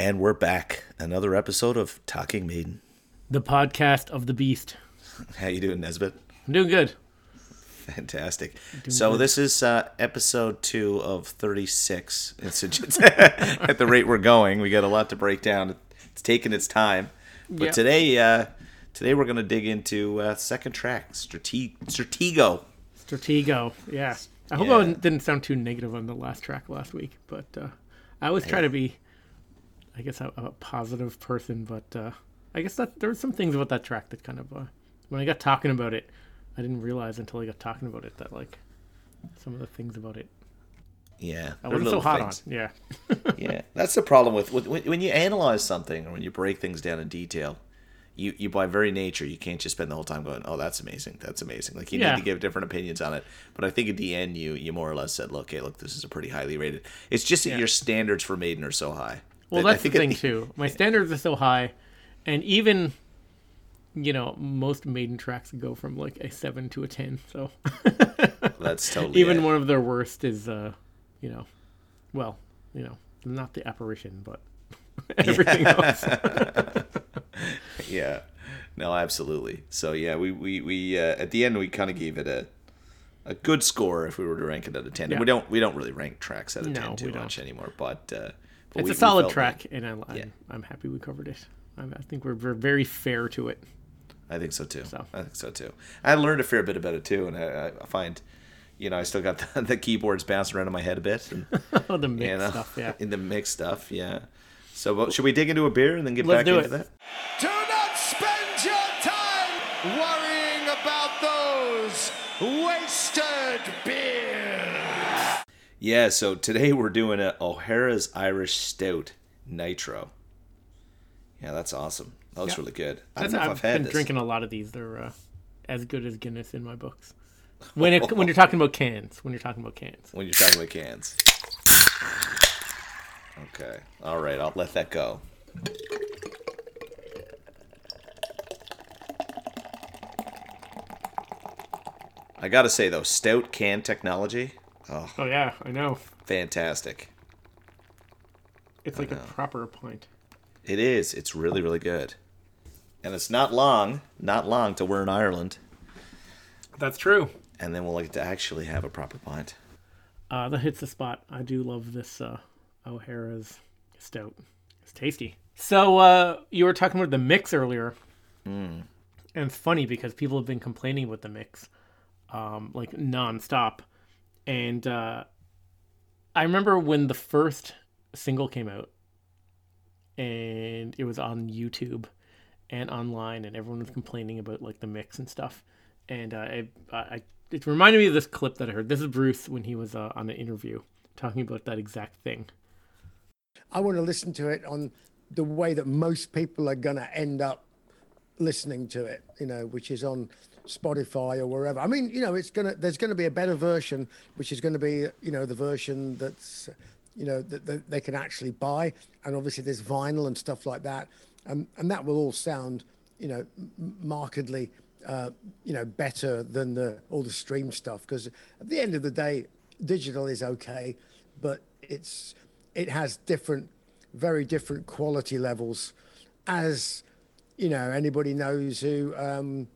And we're back. Another episode of Talking Maiden. The podcast of the beast. How you doing, Nesbitt? I'm doing good. Fantastic. So this is uh, episode two of thirty-six. It's, it's at the rate we're going, we got a lot to break down. It's taking its time, but today, uh, today we're going to dig into uh, second track, Strate- Stratego. Stratego. Yeah. I hope Yeah. I didn't sound too negative on the last track last week, but uh, I always try to be, I guess, a, a positive person. But uh, I guess that there were some things about that track that kind of, uh, when I got talking about it, I didn't realize until I got talking about it that like some of the things about it Yeah, I wasn't so hot things. on. Yeah. yeah, that's the problem with, with when, when you analyze something or when you break things down in detail. You, you by very nature you can't just spend the whole time going oh that's amazing that's amazing like you Yeah. need to give different opinions on it but I think at the end you you more or less said look hey look this is a pretty highly rated it's just that Yeah. your standards for Maiden are so high Well, that's the thing too. My standards are so high, and even, you know, most maiden tracks go from like a seven to a ten. So that's totally even it. one of their worst is, uh, you know, well, you know, not the apparition, but everything else. yeah no absolutely so yeah we we, we uh, at the end we kind of gave it a a good score if we were to rank it out of 10 Yeah. we don't we don't really rank tracks out of No, 10 too much anymore but, uh, but It's we- a solid track, like- and I, I'm, Yeah. I'm happy we covered it. I'm, I think we're, we're very fair to it. I think so too. So. I think so too. I learned a fair bit about it too, and I, I find, you know, I still got the, the keyboards bouncing around in my head a bit, and Oh, the mix you know, stuff, yeah. in the mixed stuff, yeah. So, well, should we dig into a beer and then get Let's back do into it. that? Do not spend your time worrying about those wasted beers. Yeah. So today we're doing a O'Hara's Irish Stout Nitro. Yeah, that's awesome. That looks Yeah. really good. I I've, don't know if I've had been this. drinking a lot of these. They're uh, as good as Guinness in my books. When it, when you're talking about cans, when you're talking about cans. when you're talking about cans. Okay. All right. I'll let that go. I gotta say though, stout can technology, oh, Oh yeah, I know. fantastic. It's like a proper pint. It is. It's really, really good. And it's not long, not long till we're in Ireland, That's true. and then we'll get to actually have a proper pint. Uh, that hits the spot. I do love this uh, O'Hara's stout. It's tasty. So uh, you were talking about the mix earlier, Mm. and it's funny because people have been complaining about the mix, um, like nonstop. And uh, I remember when the first single came out, and it was on YouTube and online, and everyone was complaining about like the mix and stuff. And uh, I, I, it reminded me of this clip that I heard. This is Bruce when he was uh, on an interview talking about that exact thing. I want to listen to it on the way that most people are going to end up listening to it, you know, which is on Spotify or wherever. I mean, you know, it's to, there's to be a better version, which is to be, you know, the version that's, you know, that, that they can actually buy. And obviously there's vinyl and stuff like that. Um, and that will all sound, you know, markedly, uh, you know, better than the, all the stream stuff. Because at the end of the day, digital is okay, but it's, it has different, very different quality levels, as you know anybody knows who um,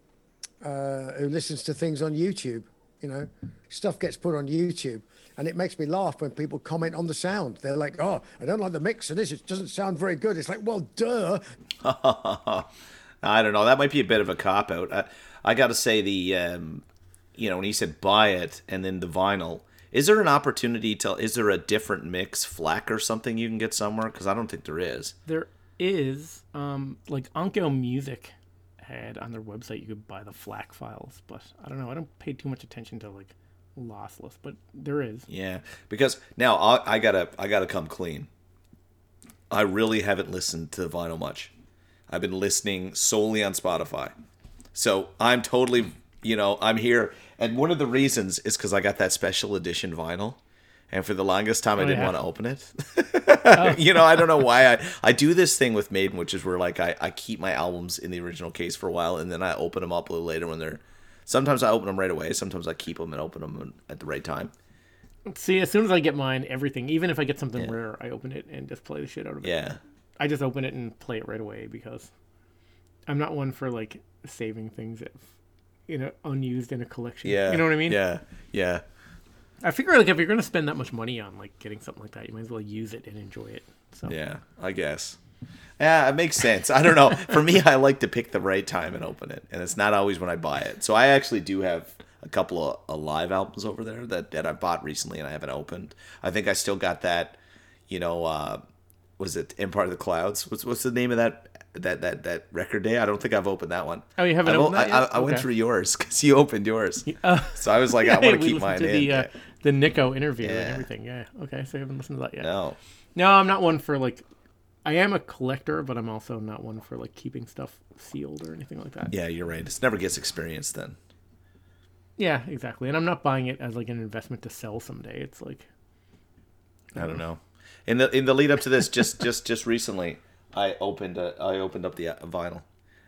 uh, who listens to things on YouTube. You know, stuff gets put on YouTube, and it makes me laugh when people comment on the sound. They're like, "Oh, I don't like the mix of this. It doesn't sound very good." It's like, well, duh. I don't know. That might be a bit of a cop out. I, I got to say the, um, you know, when he said buy it and then the vinyl, is there an opportunity to? Is there a different mix, FLAC or something you can get somewhere? Because I don't think there is. There is, um, like Onkel Music had on their website, you could buy the FLAC files, but I don't know. I don't pay too much attention to like lossless, but there is. Yeah, because now I, I gotta I gotta come clean. I really haven't listened to vinyl much. I've been listening solely on Spotify, so I'm totally you know I'm here. And one of the reasons is because I got that special edition vinyl, and for the longest time I oh, didn't yeah. want to open it. Oh. you know I don't know why I I do this thing with Maiden, which is where like I I keep my albums in the original case for a while, and then I open them up a little later when they're. Sometimes I open them right away. Sometimes I keep them and open them at the right time. See, as soon as I get mine, everything, even if I get something rare, I open it and just play the shit out of it. Yeah. I just open it and play it right away because I'm not one for like saving things if you know unused in a collection. Yeah. you know what I mean. Yeah. Yeah. I figure like if you're gonna spend that much money on like getting something like that, you might as well use it and enjoy it. So Yeah. I guess. Yeah, it makes sense. I don't know. For me, I like to pick the right time and open it, and it's not always when I buy it. So I actually do have a couple of uh, live albums over there that that I bought recently and I haven't opened. I think I still got that. You know, uh, was it Empire of the Clouds? What's what's the name of that? That, that that record day. I don't think I've opened that one. Oh, you haven't I've opened that I, yet? I, I went Okay. through yours because you opened yours. Uh, So I was like, I want to keep mine in. the uh, the Nico interview and everything. Yeah. Okay, so you haven't listened to that yet. no. No, I'm not one for like. I am a collector, but I'm also not one for like keeping stuff sealed or anything like that. Yeah, you're right. It never gets experienced then. Yeah, exactly. And I'm not buying it as like an investment to sell someday. It's like I don't know. In the in the lead up to this, just just just recently, I opened a, I opened up the uh, vinyl,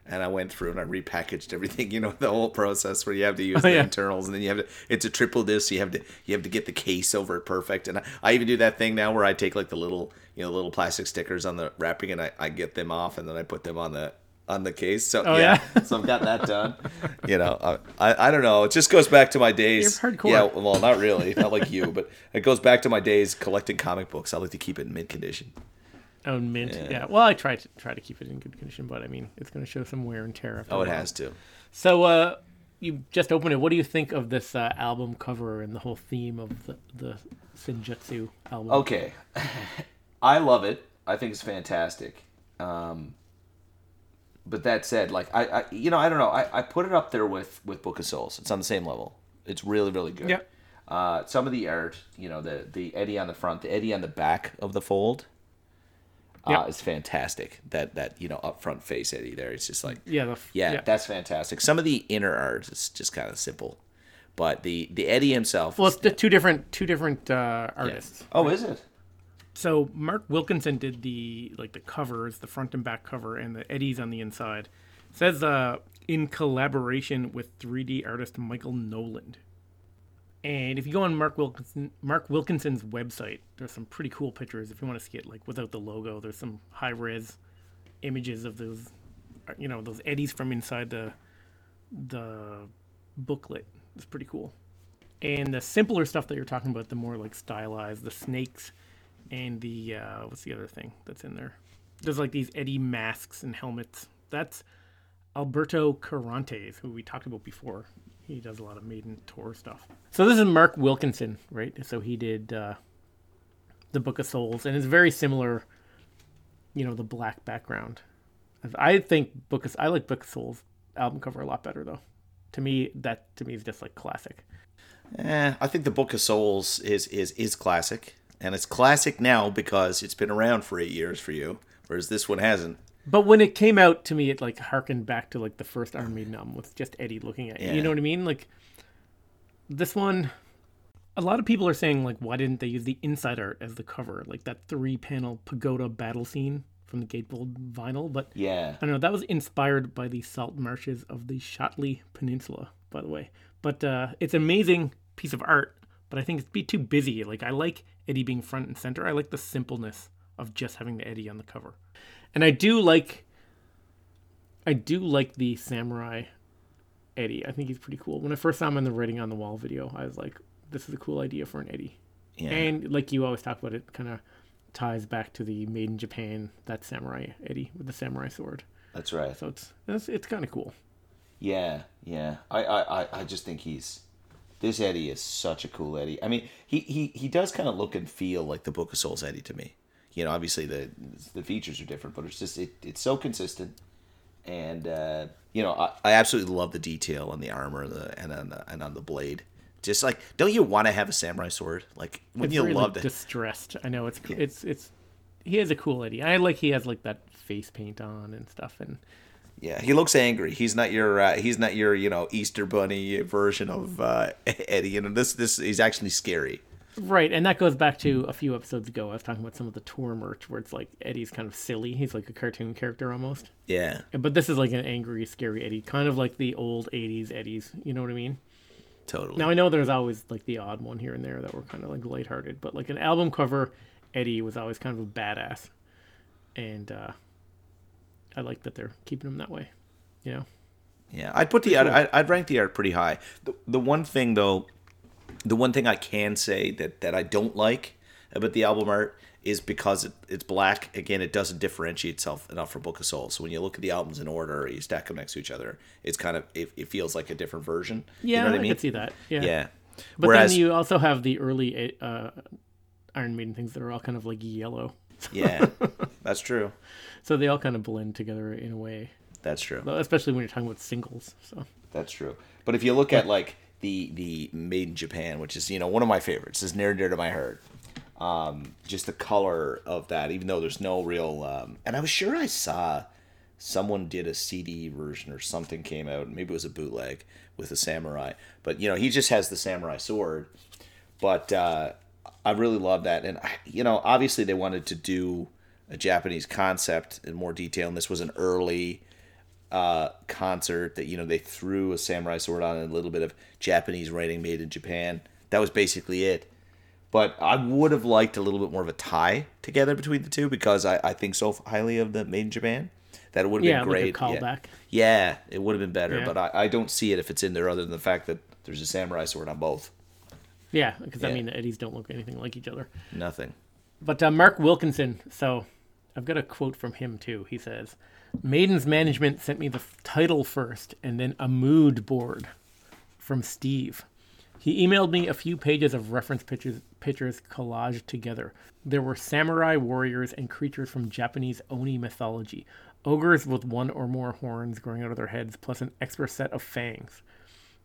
and I went through and I repackaged everything. You know the whole process where you have to use Oh, the yeah. internals, and then you have to. It's a triple disc. So you have to you have to get the case over it perfect. And I, I even do that thing now where I take like the little you know little plastic stickers on the wrapping, and I, I get them off, and then I put them on the on the case. So Oh, yeah, yeah? so I've got that done. You know, I, I I don't know. It just goes back to my days. You're hardcore. Yeah, well, not really, not like you, but it goes back to my days collecting comic books. I like to keep it in mint condition. Oh mint. Yeah. Well, I try to try to keep it in good condition, but I mean it's going to show some wear and tear. Oh, it has to. So, uh, you just opened it. What do you think of this uh, album cover and the whole theme of the the Senjutsu album? Okay, I love it. I think it's fantastic. Um, but that said, like I, I, you know, I don't know. I, I put it up there with with Book of Souls. It's on the same level. It's really really good. Yeah. Uh, some of the art, you know, the the Eddie on the front, the Eddie on the back of the fold. Uh, Yeah. is fantastic. That that you know up front face Eddie there. It's just like Yeah. The, f- Yeah, that's fantastic. Some of the inner art is just kind of simple, but the the Eddie himself. well, it's the two different two different uh, artists. oh, is it? So Mark Wilkinson did the like the covers, the front and back cover, and the eddies on the inside. It says uh, in collaboration with 3D artist Michael Nolan. And if you go on Mark Wilkinson, Mark Wilkinson's website, there's some pretty cool pictures. If you want to see it like without the logo, there's some high res images of those, you know, those eddies from inside the the booklet. It's pretty cool. And the simpler stuff that you're talking about, the more like stylized, the snakes and the uh, what's the other thing that's in there? There's like these Eddie masks and helmets. That's Alberto Carantes, who we talked about before. He does a lot of Maiden tour stuff. So this is Mark Wilkinson, right? So he did uh, the Book of Souls, and it's very similar. You know, the black background. I think Book of I like Book of Souls album cover a lot better though. To me, that to me is just like classic. Eh, I think the Book of Souls is is is classic, and it's classic now because it's been around for eight years for you, whereas this one hasn't. But when it came out to me, it like harkened back to like the first Iron Maiden album with just Eddie looking at you. Yeah. You know what I mean? Like this one, a lot of people are saying like, why didn't they use the inside art as the cover, like that three-panel pagoda battle scene from the Gatefold vinyl? But Yeah, I don't know. That was inspired by the salt marshes of the Shotley Peninsula, by the way. But uh, it's an amazing piece of art. But I think it's be too busy. Like I like Eddie being front and center. I like the simpleness of just having the Eddie on the cover, and I do like. I do like the samurai Eddie. I think he's pretty cool. When I first saw him in the writing on the wall video, I was like, "This is a cool idea for an Eddie." yeah, And like you always talk about, it kind of ties back to the Made in Japan that samurai Eddie with the samurai sword. that's right. So it's it's, it's kind of cool. Yeah, yeah. I, I, I- I just think he's this Eddie is such a cool Eddie. I mean, he he, he does kind of look and feel like the Book of Souls Eddie to me. You know, obviously the the features are different, but it's just it, it's so consistent. And uh, you know, I, I absolutely love the detail on the armor the, and on the and on the blade. Just like, don't you want to have a samurai sword? Like, wouldn't It's you really love distressed. I know it's it's it's he has a cool Eddie. I like he has like that face paint on and stuff and Yeah, he looks angry. He's not your uh, he's not your you know Easter Bunny version of uh, Eddie. You know this this he's actually scary. Right, and that goes back to a few episodes ago. I was talking about some of the tour merch where it's like Eddie's kind of silly. He's like a cartoon character almost. Yeah, But this is like an angry, scary Eddie, kind of like the old '80s Eddies. You know what I mean? totally. Now I know there's always like the odd one here and there that were kind of like lighthearted, but like an album cover, Eddie was always kind of a badass. and uh, I like that they're keeping them that way. You know, Yeah, I'd put the art, I'd, I'd rank the art pretty high. The, the one thing though, the one thing I can say that that I don't like about the album art is because it, it's black. Again, it doesn't differentiate itself enough from Book of Souls. So when you look at the albums in order, or you stack them next to each other, it's kind of it, it feels like a different version. yeah, you know what I I mean? could see that. Yeah, Yeah. But Whereas, then you also have the early uh, Iron Maiden things that are all kind of like yellow, yeah, that's true. so they all kind of blend together in a way, That's true. especially when you're talking about singles. So That's true. But if you look at like the the Made in Japan, which is you know one of my favorites, is near and dear to my heart. Um, just the color of that, even though there's no real. Um, and I was sure I saw someone did a CD version or something came out. Maybe it was a bootleg with a samurai, but you know he just has the samurai sword. But uh, I really love that, and you know obviously they wanted to do a Japanese concept in more detail, and this was an early uh, concert that you know they threw a samurai sword on and a little bit of Japanese writing made in Japan. That was basically it. But I would have liked a little bit more of a tie together between the two because I, I think so highly of the made in Japan that it would have yeah, been like great. yeah. callback. Yeah, it would have been better, Yeah. but I, I don't see it if it's in there other than the fact that there's a samurai sword on both. Yeah, because I mean the Eddies don't look anything like each other. Nothing. But uh, Mark Wilkinson, so I've got a quote from him too. He says, Maiden's management sent me the title first and then a mood board from Steve. He emailed me a few pages of reference pictures, pictures collaged together. There were samurai warriors and creatures from Japanese Oni mythology, ogres with one or more horns growing out of their heads, plus an extra set of fangs.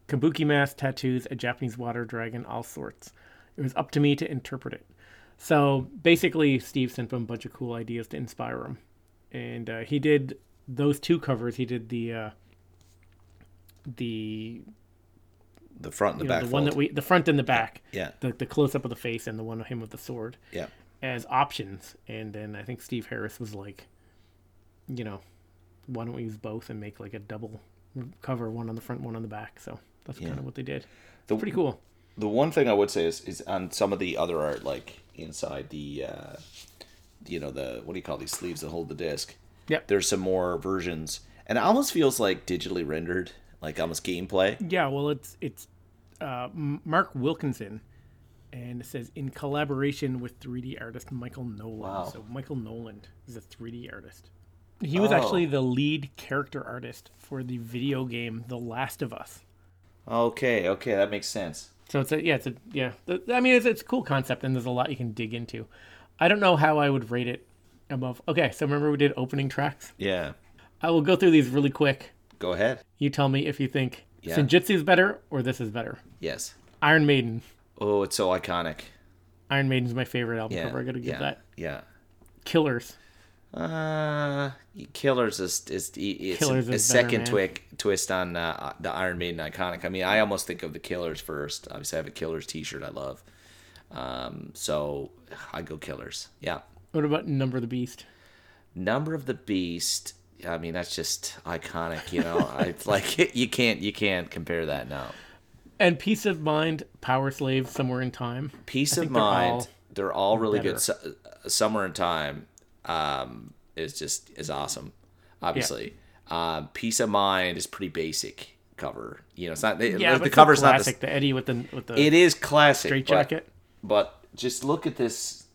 Kabuki mask, tattoos, a Japanese water dragon, all sorts. It was up to me to interpret it. So basically, Steve sent him a bunch of cool ideas to inspire him, and uh, he did those two covers. He did the uh, the The front and the know, back. the one that we the front and the back, Yeah. the the close up of the face, and the one of him with the sword Yeah. as options. And then I think Steve Harris was like, you know, why don't we use both and make like a double cover, one on the front, one on the back. So that's kind of what they did. The- Pretty cool. The one thing I would say is, is on some of the other art, like inside the, uh, you know, the what do you call these sleeves that hold the disc? Yeah. There's some more versions, and it almost feels like digitally rendered, like almost gameplay. Yeah, well, it's it's uh, Mark Wilkinson, and it says in collaboration with 3D artist Michael Nolan. Wow. So Michael Nolan is a 3D artist. He was Oh. actually the lead character artist for the video game The Last of Us. Okay, okay, that makes sense. So it's a yeah, it's a yeah. I mean, it's it's a cool concept, and there's a lot you can dig into. I don't know how I would rate it above. Okay, so remember we did opening tracks. Yeah, I will go through these really quick. go ahead. You tell me if you think Yeah. Senjutsu is better or this is better. Yes. Iron Maiden. Oh, it's so iconic. Iron Maiden's my favorite album Yeah, cover. I gotta give yeah, that. Yeah. Killers. Uh, Killers is is it's Killers a, a is second twick twist on uh, the Iron Maiden iconic. I mean, I almost think of the Killers first. Obviously, I have a Killers T-shirt I love. Um, so I go Killers. Yeah. What about Number of the Beast? Number of the Beast. I mean, that's just iconic. You know, it's like you can't you can't compare that now. And Piece of Mind, Powerslave, Somewhere in Time. Peace of think they're Mind. all They're all really good. better. Su- Summer in Time um, is just is awesome. Obviously, um, Piece of Mind is pretty basic cover. You know, it's not it- Yeah, the but cover's so not classic. the, The Eddie with the with the It is classic. straight jacket, But, just look at this.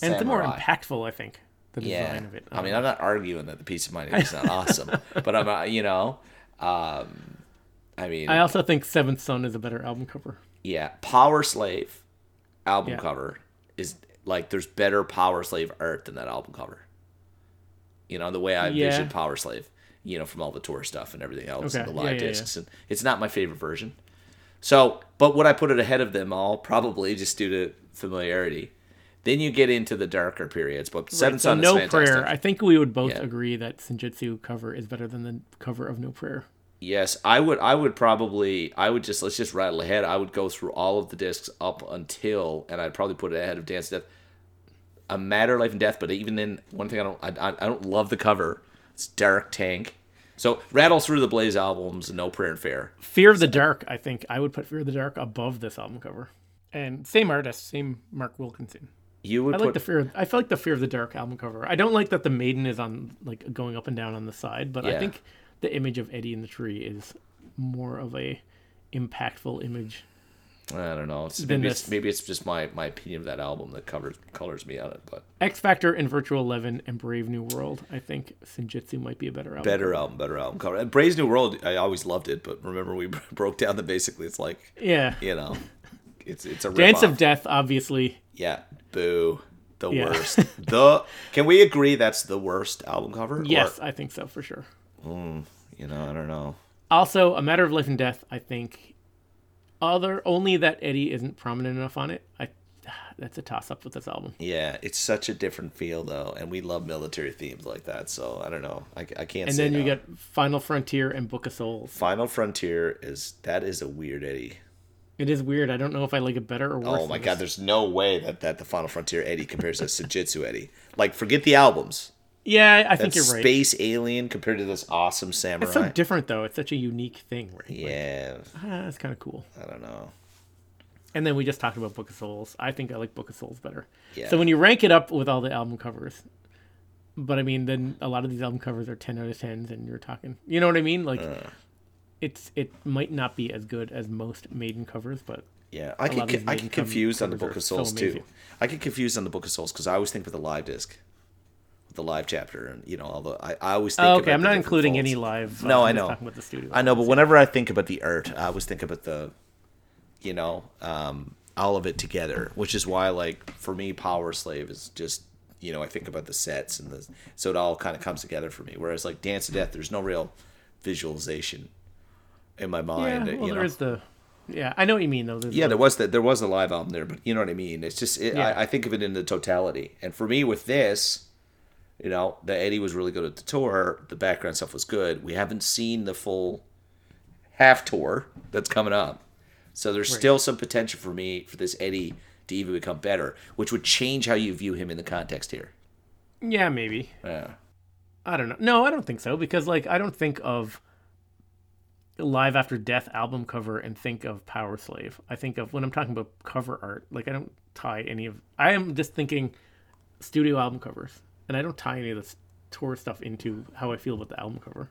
and it's more impactful. I think the design Yeah, of it. I mean, I'm not arguing that the Piece of Mind is not awesome, but I'm, uh, you know, um, I mean, I also think Seventh Son is a better album cover. Yeah, Powerslave album Yeah. cover is like there's better Powerslave art than that album cover. You know, the way I Yeah. envision Powerslave, you know, from all the tour stuff and everything else and the live yeah, yeah, discs. And it's not my favorite version. So, but would I put it ahead of them all? Probably just due to familiarity. Then you get into the darker periods, but Seven so Son No is fantastic. Prayer. I think we would both agree that Senjutsu cover is better than the cover of No Prayer. Yes, I would. I would probably. I would just let's just rattle ahead. I would go through all of the discs up until, and I'd probably put it ahead of Dance Death. A Matter of Life and Death, but even then, one thing I don't. I, I, don't love the cover. It's Dark Tank. So rattle through the Blaze albums. No Prayer and Fair. Fear of the Dark. I think I would put Fear of the Dark above this album cover. And same artist, same Mark Wilkinson. You would I put like the fear. I feel like the Fear of the Dark album cover. I don't like that the maiden is on like going up and down on the side, but I think the image of Eddie in the tree is more of a impactful image. I don't know. It's, maybe, it's, maybe it's just my, my opinion of that album that covers colors me on it, but X Factor and Virtual Eleven and Brave New World. I think Senjutsu might be a better album. better album, better album cover. And Brave New World, I always loved it, but remember we broke down that basically it's like Yeah. you know, it's it's a Dance of Death, obviously. Yeah, boo, the Yeah. worst. the can we agree that's the worst album cover? Yes, Or, I think so for sure. Mm, you know, I don't know. Also, A Matter of Life and Death. I think other only that Eddie isn't prominent enough on it. I that's a toss up with this album. Yeah, it's such a different feel though, and we love military themes like that. So I don't know. I, I can't. And then you no. get Final Frontier and Book of Souls. Final Frontier is that is a weird Eddie. It is weird. I don't know if I like it better or worse. Oh my god, this. there's no way that, that the Final Frontier Eddie compares to Senjutsu Eddie. Like, forget the albums. Yeah, I think you're right. space alien compared to this awesome samurai. It's so different though. It's such a unique thing, right? Like, yeah, ah, it's kind of cool. I don't know. And then we just talked about Book of Souls. I think I like Book of Souls better. Yeah. So when you rank it up with all the album covers, but I mean, then a lot of these album covers are ten out of tens, and you're talking, you know what I mean? Like, Uh. it's it might not be as good as most Maiden covers, but Yeah, I get I get confused on the Book of so Souls too. I get confused on the Book of Souls because I always think with the live disc, the live chapter, and you know, all the I, I always think. oh, about okay, I'm not including folds. any live. uh, No, I know. Talking about the studio. I know, but whenever I think about the art, I always think about the, you know, um, all of it together. Which is why, like, for me, Powerslave is just, you know, I think about the sets and the, so it all kind of comes together for me. Whereas like Dance of Death, there's no real visualization in my Yeah, mind. well, you know? the. Yeah, I know what you mean though. There's Yeah, the- there was that. There was a live album there, but you know what I mean. It's just it, Yeah. I, I think of it in the totality. And for me, with this, you know, the Eddie was really good at the tour. The background stuff was good. We haven't seen the full half tour that's coming up, so there's still some potential for me for this Eddie to even become better, which would change how you view him in the context here. Yeah, maybe. Yeah. I don't know. No, I don't think so because like I don't think of Live After Death album cover and think of Powerslave. I think of when I'm talking about cover art, like I don't tie any of I am just thinking studio album covers. And I don't tie any of this tour stuff into how I feel about the album cover.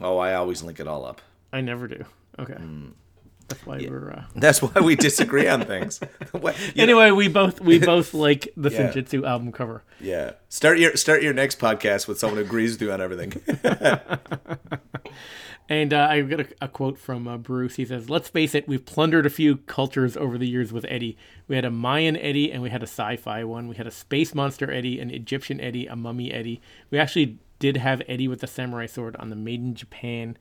Oh, I always link it all up. I never do. Okay. Hmm. That's why we're uh... That's why we disagree on things. You know- Anyway, we both we both like the Yeah. Senjutsu album cover. yeah. Start your start your next podcast with someone who agrees with you on everything. And uh, I got a, a quote from uh, Bruce. He says, "Let's face it, we've plundered a few cultures over the years with Eddie. We had a Mayan Eddie, and we had a sci-fi one. We had a space monster Eddie, an Egyptian Eddie, a mummy Eddie. We actually did have Eddie with the samurai sword on the Made in Japan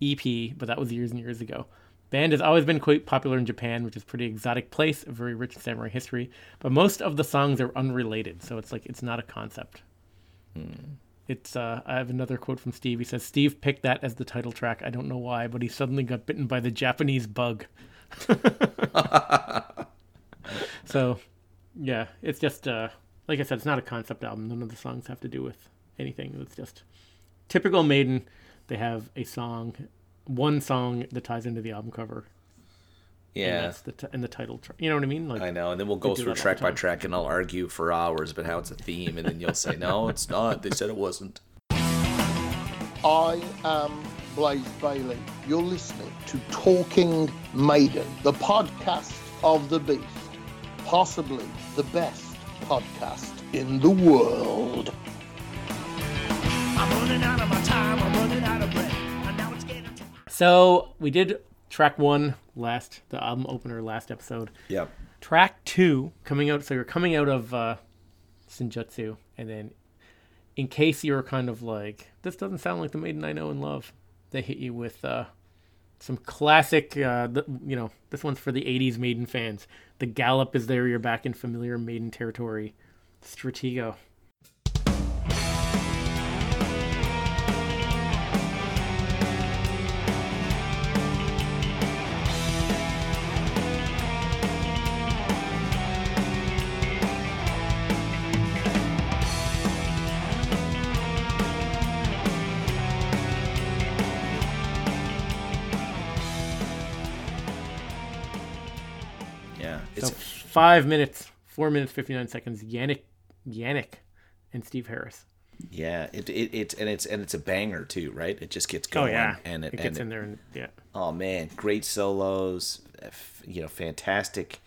EP, but that was years and years ago. Band has always been quite popular in Japan, which is a pretty exotic place, a very rich samurai history. But most of the songs are unrelated, so it's like it's not a concept." It's uh, I have another quote from Steve. He says Steve picked that as the title track. I don't know why, but he suddenly got bitten by the Japanese bug. so, yeah, it's just uh, like I said, it's not a concept album. None of the songs have to do with anything. It's just typical Maiden. They have a song, one song that ties into the album cover. And yeah. that's the t- and the title track. You know what I mean? Like I know, and then we'll go through track by track, and I'll argue for hours about how it's a theme, and then you'll say, "No, it's not. They said it wasn't." I am Blaze Bayley. You're listening to Talking Maiden, the podcast of the Beast, possibly the best podcast in the world. So. We did track one last, the album opener last episode. Yep. track two coming out so you're coming out of uh Senjutsu and then in case you're kind of like this doesn't sound like the maiden I know and love they hit you with uh some classic uh th- you know this one's for the 80s maiden fans the gallop is there you're back in familiar maiden territory stratego five minutes four minutes fifty nine seconds. Janick, Janick, and Steve Harris. Yeah, it, it it's and it's and it's a banger too, right? It just gets oh, going. Oh yeah, and it, it and gets it- in there and yeah. Oh man, great solos, you know, fantastic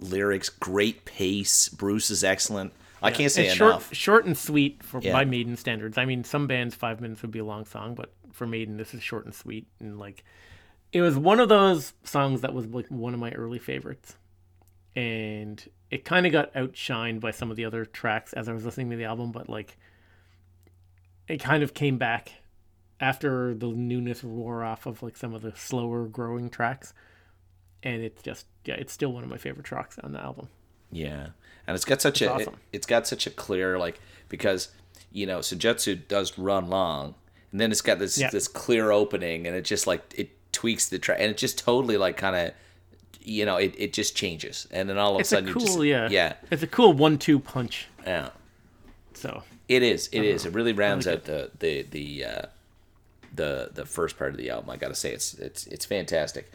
lyrics, great pace. Bruce is excellent. I can't say it's enough. short, short and sweet for Yeah. by Maiden standards. I mean, some bands five minutes would be a long song, but for Maiden, this is short and sweet, and like, it was one of those songs that was like one of my early favorites, and it kind of got outshined by some of the other tracks as I was listening to the album, but like, it kind of came back after the newness wore off of like some of the slower growing tracks, and it's just yeah, it's still one of my favorite tracks on the album. Yeah, and it's got such a awesome. it, has got such a clear like because you know Senjutsu does run long, and then it's got this Yeah. this clear opening, and it just like it tweaks the track, and it just totally like kind of you know it, it just changes, and then all of It's a a sudden cool, you just yeah, yeah It's a cool one-two punch. yeah So it is it is it really rounds like out the the the uh, the the first part of the album. I gotta say it's it's it's fantastic.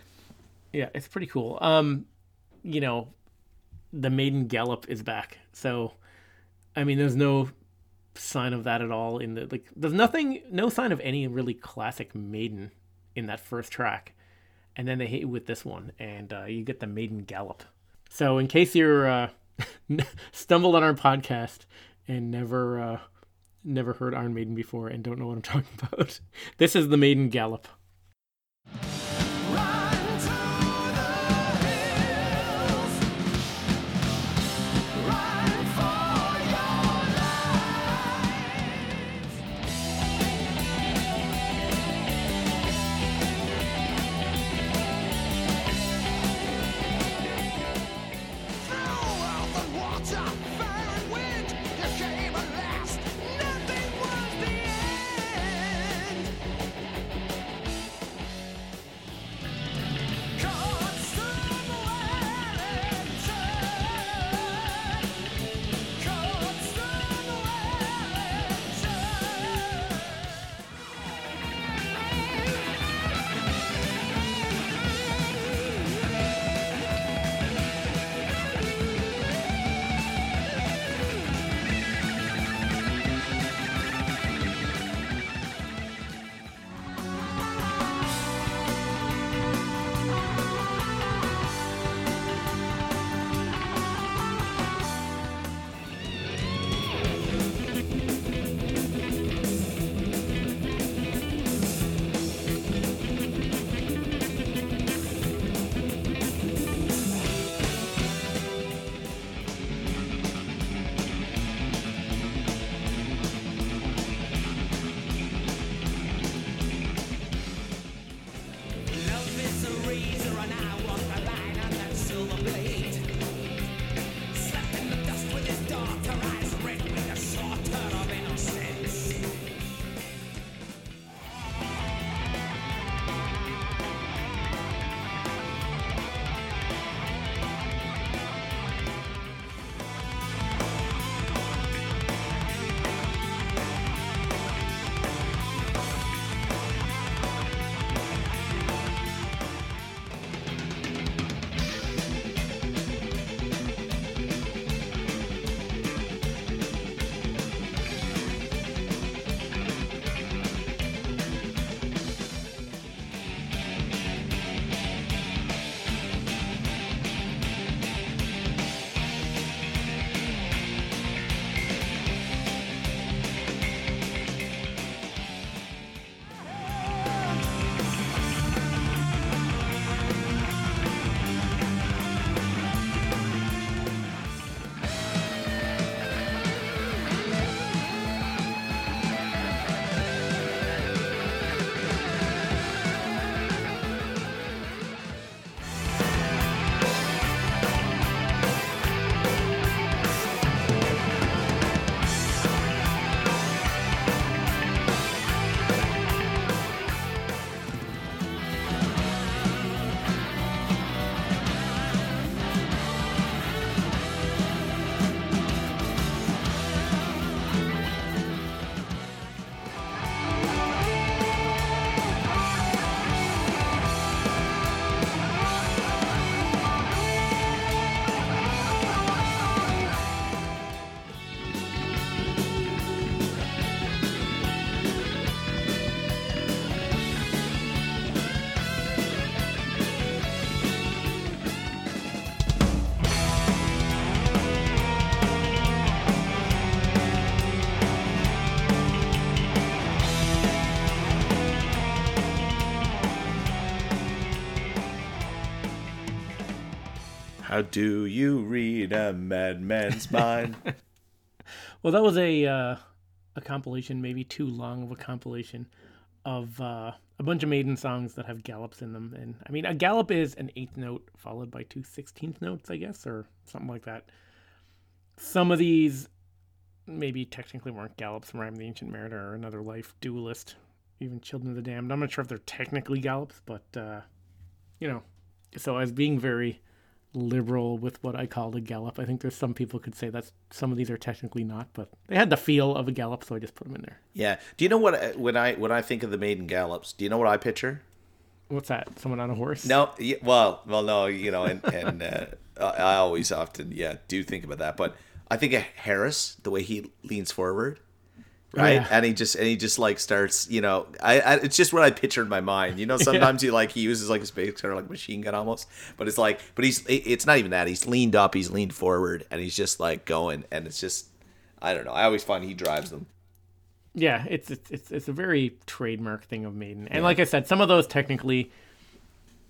yeah, it's pretty cool. Um, you know, the maiden gallop is back. So, I mean, there's no sign of that at all in the like. There's nothing, no sign of any really classic maiden in that first track, and then they hit you with this one, and uh, you get the maiden gallop. So, in case you're uh, stumbled on our podcast and never uh, never heard Iron Maiden before and don't know what I'm talking about, this is the maiden gallop. How do you read a madman's mind? Well, that was a uh, a compilation, maybe too long of a compilation of uh, a bunch of maiden songs that have gallops in them. And I mean, a gallop is an eighth note followed by two sixteenth notes, I guess, or something like that. Some of these maybe technically weren't gallops from Rime of the Ancient Mariner or Another Life, Duelist, even Children of the Damned. I'm not sure if they're technically gallops, but uh, you know. So I was being very liberal with what I called a gallop. I think there's some people could say that some of these are technically not, but they had the feel of a gallop, so I just put them in there. yeah. Do you know what when I when I think of the maiden gallops? Do you know what I picture? What's that? Someone on a horse? No, yeah, well, well, no, you know, and and uh, I I always often, yeah, do think about that. But I think of Harris, the way he leans forward, right, Yeah. and he just and he just like starts, you know, I, I it's just what I picture in my mind. You know, sometimes he like he uses like a space kind of like machine gun almost, but it's like, but he's it's not even that. He's leaned up, he's leaned forward, and he's just like going, and it's just, I don't know. I always find he drives them. Yeah, it's it's it's, it's a very trademark thing of Maiden. And like I said, some of those technically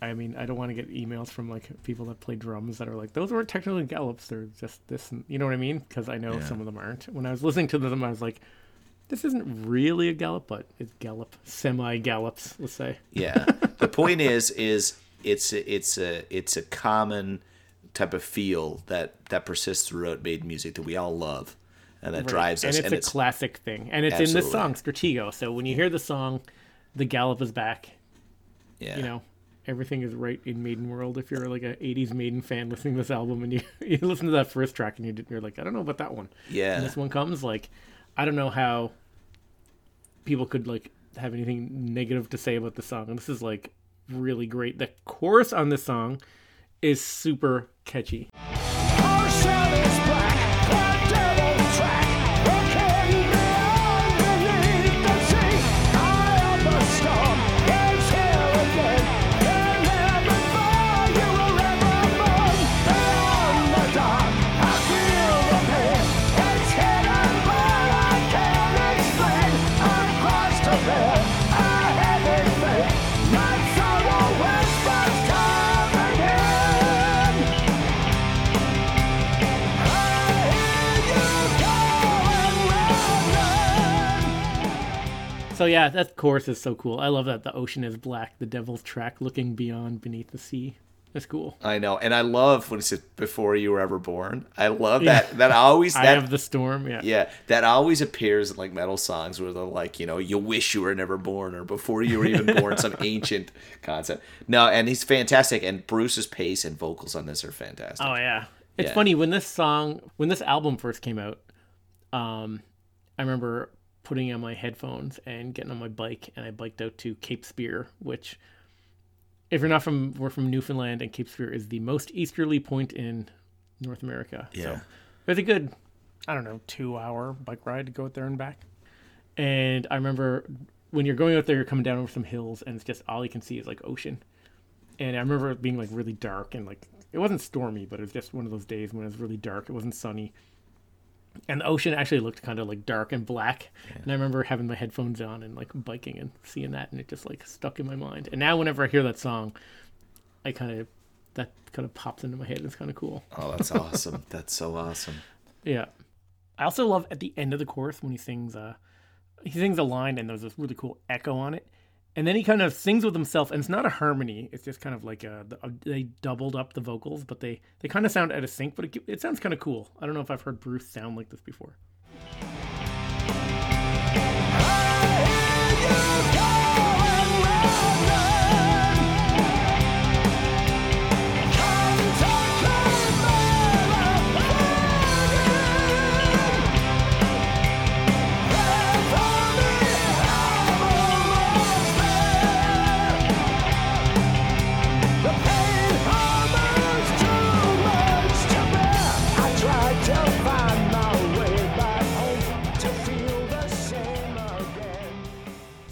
I mean, I don't want to get emails from like people that play drums that are like, those weren't technically gallops. They're just this, and, you know what I mean? Because I know some of them aren't. When I was listening to them, I was like, this isn't really a gallop, but it's gallop, semi gallops, let's say. Yeah. the point is, is it's a, it's a it's a common type of feel that that persists throughout maiden music that we all love, and that drives and us. it's and a it's a classic thing. And it's in this Absolutely. song, Stratego. So when you hear the song, the gallop is back. yeah, you know everything is right in maiden world if you're like a 80s maiden fan listening to this album and you, you listen to that first track and you, you're like i don't know about that one Yeah. and this one comes like i don't know how people could like have anything negative to say about the song. This is like really great. The chorus on this song is super catchy So yeah, that chorus is so cool. I love that the ocean is black, the devil's track looking beyond beneath the sea. That's cool. I know, and I love when it says "before you were ever born." I love that. That always that have the storm. Yeah. yeah that always appears in like metal songs where they're like you know you wish you were never born or before you were even born some ancient concept. No, and he's fantastic, and Bruce's pace and vocals on this are fantastic. Oh yeah. It's Yeah. funny when this song, when this album first came out, um, I remember putting on my headphones and getting on my bike, and I biked out to Cape Spear, which, if you're not from, we're from Newfoundland, and Cape Spear is the most easterly point in North America. Yeah. So it was a good, I don't know, two hour bike ride to go out there and back. And I remember when you're going out there, you're coming down over some hills, and it's just all you can see is like ocean. And I remember it being like really dark and like it wasn't stormy, but it was just one of those days when it was really dark. It wasn't sunny. And the ocean actually looked kind of like dark and black. And I remember having my headphones on and like biking and seeing that and it just like stuck in my mind. And now whenever I hear that song, I kind of that kind of pops into my head. It's kind of cool. Oh, that's awesome. That's so awesome. Yeah. I also love at the end of the chorus when he sings uh he sings a line and there's this really cool echo on it. And then he kind of sings with himself and it's not a harmony. It's just kind of like a, a they doubled up the vocals, but they they kind of sound out of sync, but it, it sounds kind of cool. I don't know if I've heard Bruce sound like this before.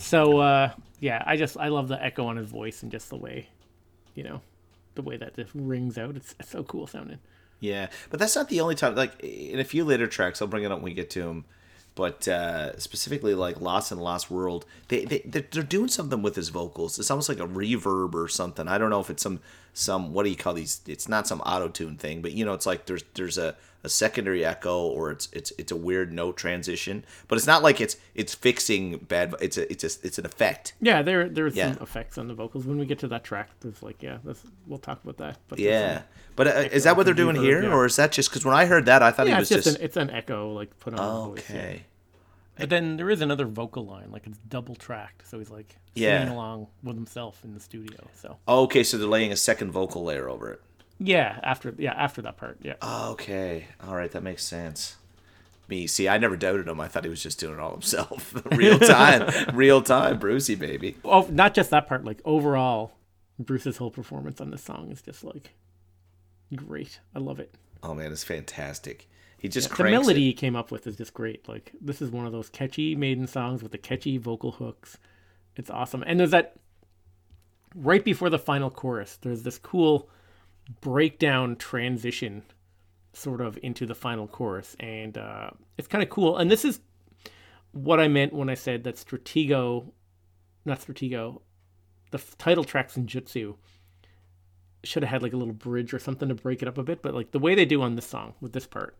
So uh yeah, I just I love the echo on his voice and just the way, you know, the way that just rings out. It's, it's so cool sounding. Yeah, but that's not the only time. Like in a few later tracks, I'll bring it up when we get to them. But uh, specifically, like Lost and Lost World, they they they're, doing something with his vocals. It's almost like a reverb or something. I don't know if it's some some what do you call these? It's not some auto tune thing, but you know, it's like there's there's a, a secondary echo or it's it's it's a weird note transition, but it's not like it's it's fixing bad. It's a it's a it's an effect. Yeah, there there's Yeah. some effects on the vocals. When we get to that track, there's like yeah, that's, we'll talk about that. But Yeah, but uh, is that what they're doing here, yeah. or is that just because when I heard that I thought yeah, he it's was just, just, an, it's an echo like put on the voice. yeah. okay? But then there is another vocal line, like it's double tracked, so he's like Yeah. singing along with himself in the studio. So Okay, so they're laying a second vocal layer over it. Yeah, after yeah after that part, yeah. Okay, all right, that makes sense. Me, see, I never doubted him. I thought he was just doing it all himself, real time, real time, Brucey baby. Oh, not just that part. Like overall, Bruce's whole performance on this song is just like great. I love it. Oh man, it's fantastic. He just the melody it. he came up with is just great. Like this is one of those catchy maiden songs with the catchy vocal hooks. It's awesome. And there's that right before the final chorus. There's this cool breakdown transition sort of into the final chorus and uh, it's kind of cool. And this is what i meant when i said that stratego not stratego the f- title track Senjutsu should have had like a little bridge or something to break it up a bit but like the way they do on this song with this part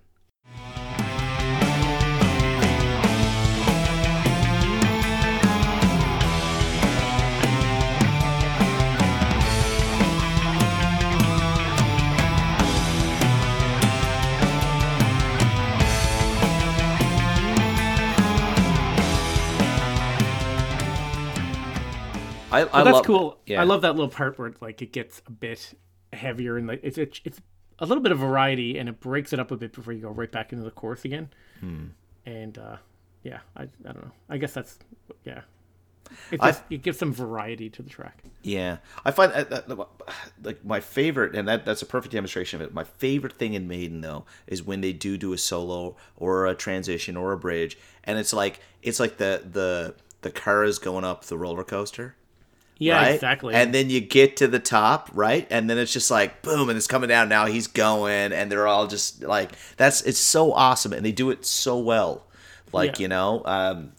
I, I that's love, cool. Yeah. I love that little part where like it gets a bit heavier and like it's it's, it's a little bit of variety and it breaks it up a bit before you go right back into the chorus again. Hmm. And uh, yeah, I I don't know. I guess that's yeah. It just it gives some variety to the track. Yeah, I find that, that- like my favorite, and that that's a perfect demonstration of it. My favorite thing in Maiden though is when they do do a solo or a transition or a bridge, and it's like it's like the the the car is going up the roller coaster. Yeah, right? exactly. And then you get to the top, right? And then it's just like boom, and it's coming down. Now he's going, and they're all just like that's it's so awesome, and they do it so well. Like Yeah. you know, um,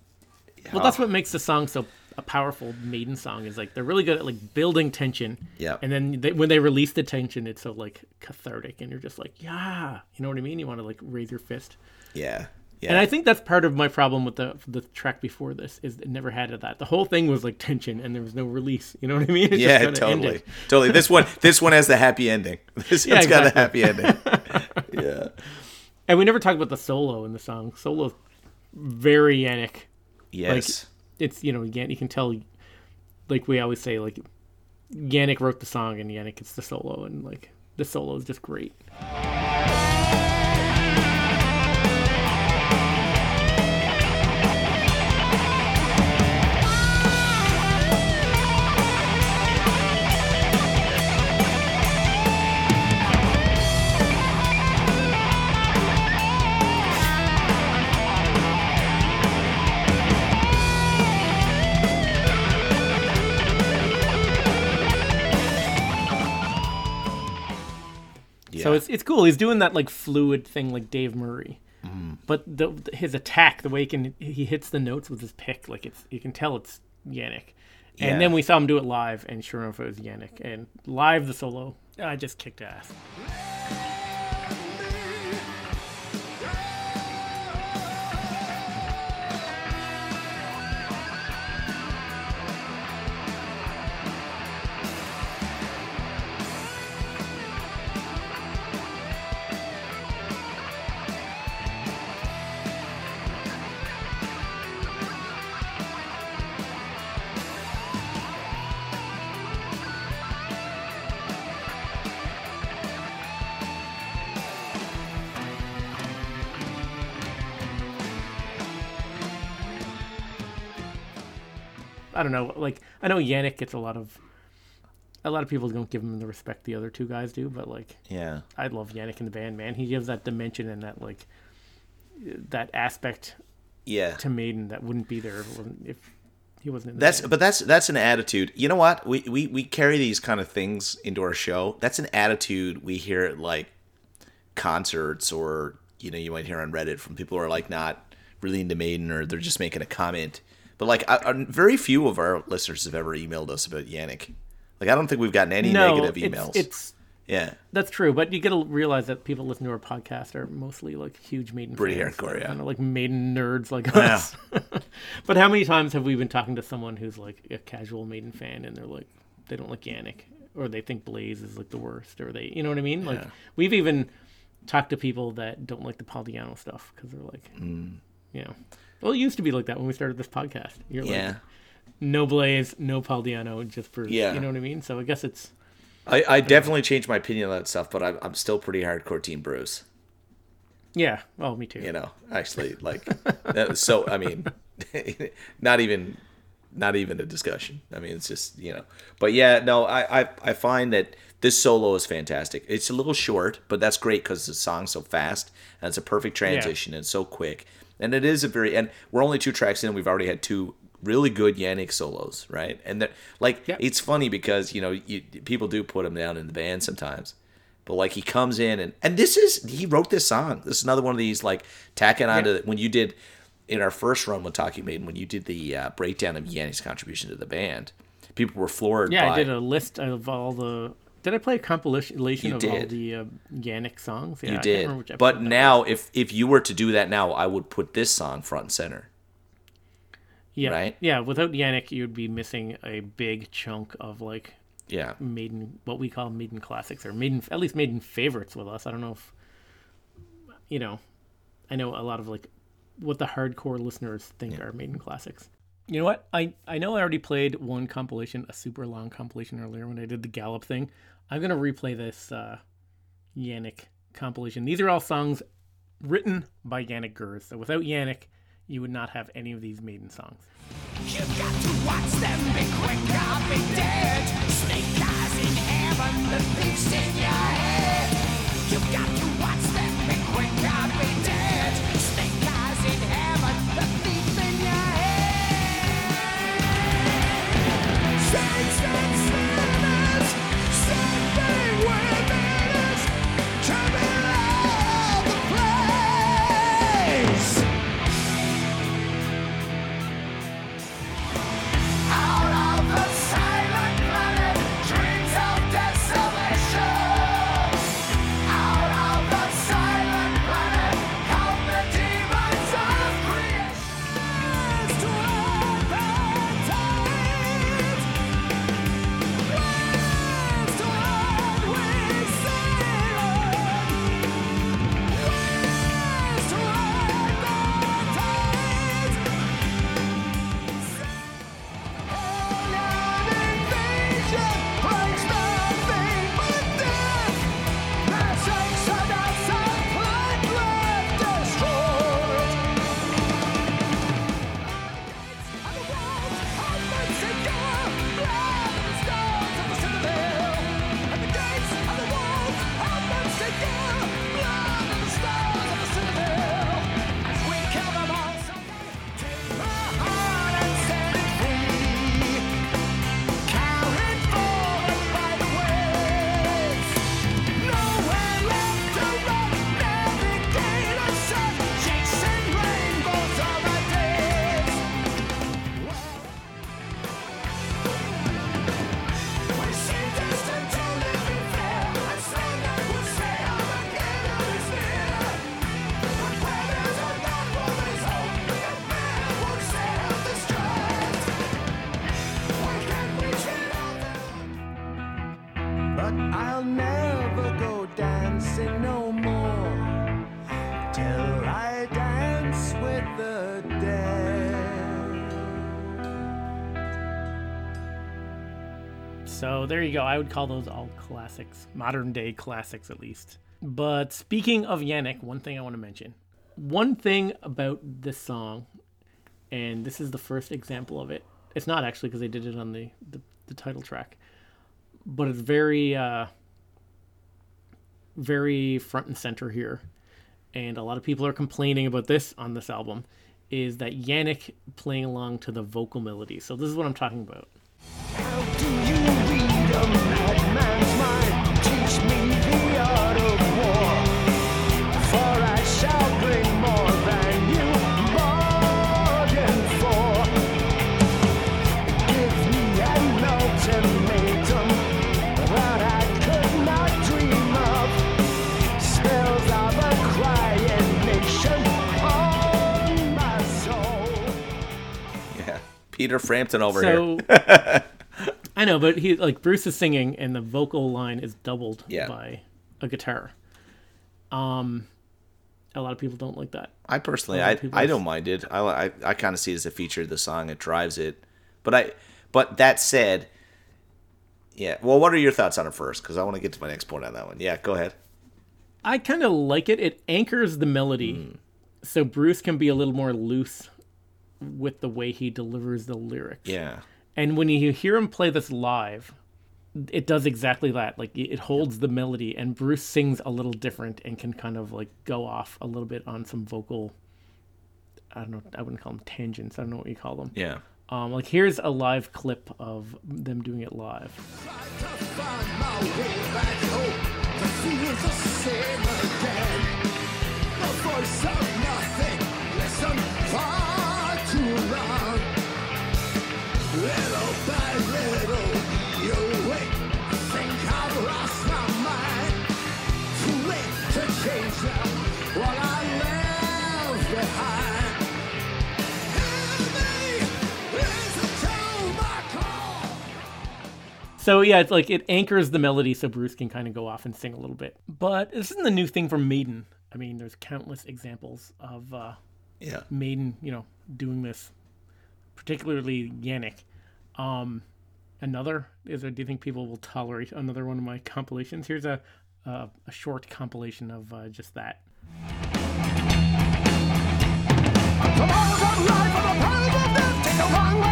well, that's what makes the song so a powerful maiden song is like they're really good at like building tension. Yeah. And then they, when they release the tension, it's so like cathartic, and you're just like, yeah, you know what I mean? You want to like raise your fist. yeah, yeah. And I think that's part of my problem with the the track before this is it never had that. The whole thing was like tension, and there was no release. You know what I mean? It Yeah, totally, ended. totally. This one, this one has the happy ending. This Yeah, one's got a happy ending. yeah, And we never talked about the solo in the song. Solo's very Janick. yes, It's you know you can tell, like we always say, like Janick wrote the song and Janick gets the solo, and like the solo is just great. So it's it's cool. He's doing that like fluid thing like Dave Murray. Mm-hmm. But the, his attack, the way he can he hits the notes with his pick, like it's you can tell it's Janick. And Yeah. then we saw him do it live, and sure enough, it was Janick. And live, the solo, I just kicked ass. I don't know. Like I know Janick gets a lot of a lot of people don't give him the respect the other two guys do, but like yeah, I love Janick in the band, man. He gives that dimension and that like that aspect yeah. to Maiden that wouldn't be there if, it wasn't, if he wasn't in the That's band. but that's that's an attitude. You know what? We, we we carry these kind of things into our show. That's an attitude we hear at like concerts or you know you might hear on Reddit from people who are like not really into Maiden or they're just making a comment. But like I, I- very few of our listeners have ever emailed us about Janick. Like I don't think we've gotten any no, negative it's- emails. It's, yeah, that's true, but you got to realize that people listen to our podcast are mostly like huge Maiden Pretty fans. hardcore, yeah. kind of like Maiden nerds like Yeah. us. but how many times have we been talking to someone who's like a casual Maiden fan and they're like they don't like Janick or they think Blaze is like the worst or they you know what I mean? Like Yeah. we've even talked to people that don't like the Paul Di'Anno stuff because they're like, Mm. you know, well it used to be like that when we started this podcast. You're yeah. like no Blaze, no Paul Di'Anno, just for Yeah. you know what I mean. So I guess it's I, I definitely changed my opinion on that stuff, but I'm, I'm still pretty hardcore Team Bruce. yeah. Oh, me too. You know, actually, like, that- so I mean, not even, not even a discussion. I mean, it's just you know, but yeah, no, I I, I find that this solo is fantastic. It's a little short, but that's great because the song's so fast and it's a perfect transition and it's so quick. And it is a very and we're only two tracks in. We've already had two really good Janick solos, right? And that like Yep. it's funny because you know you, people do put him down in the band sometimes. But like he comes in and and this is he wrote this song. This is another one of these like tacking onto Yeah. when you did in our first run with Talking Maiden when you did the uh, breakdown of Janick's contribution to the band. People were floored. Yeah, by, I did a list of all the. Did I play a compilation You of all the uh, Janick songs? Yeah, You I can't remember did, which but now if if you were to do that now, I would put this song front and center. yeah, right? Yeah, without Janick, you'd be missing a big chunk of like Yeah, maiden, what we call maiden classics or maiden, at least maiden favorites with us. I don't know if, you know, I know a lot of like what the hardcore listeners think are maiden classics. You know what? I I know I already played one compilation, a super long compilation earlier when I did the Gallop thing. I'm gonna replay this uh, Janick compilation. These are all songs written by Janick Gers. So without Janick, you would not have any of these maiden songs. You've got to watch them be be dead. Snake eyes in heaven, the in your head. You've got to So there you go. I would call those all classics, modern day classics at least. But speaking of Janick, one thing I want to mention. One thing about this song, and this is the first example of it. It's not actually because they did it on the, the, the title track, but it's very, uh, very front and center here. And a lot of people are complaining about this on this album, is that Janick playing along to the vocal melody. So this is what I'm talking about. Peter Frampton over here. I know, but he like Bruce is singing and the vocal line is doubled Yeah. by a guitar. Um, a lot of people don't like that. I personally, I, I don't mind it. I, I, I kind of see it as a feature of the song. It drives it. But I, but that said, yeah. Well, what are your thoughts on it first? Because I want to get to my next point on that one. Yeah, go ahead. I kind of like it. It anchors the melody, Hmm. so Bruce can be a little more loose with the way he delivers the lyrics. Yeah. And when you hear him play this live, it does exactly that. Like it holds the melody, and Bruce sings a little different and can kind of like go off a little bit on some vocal. I don't know. I wouldn't call them tangents. I don't know what you call them. Yeah. Um, like here's a live clip of them doing it live. So yeah, it's like it anchors the melody so Bruce can kind of go off and sing a little bit. But this isn't the new thing from Maiden. I mean, there's countless examples of uh, Yeah. Maiden, you know, doing this, particularly Janick. Um, another is there? Do you think people will tolerate another one of my compilations? Here's a a, a short compilation of uh, just that. Close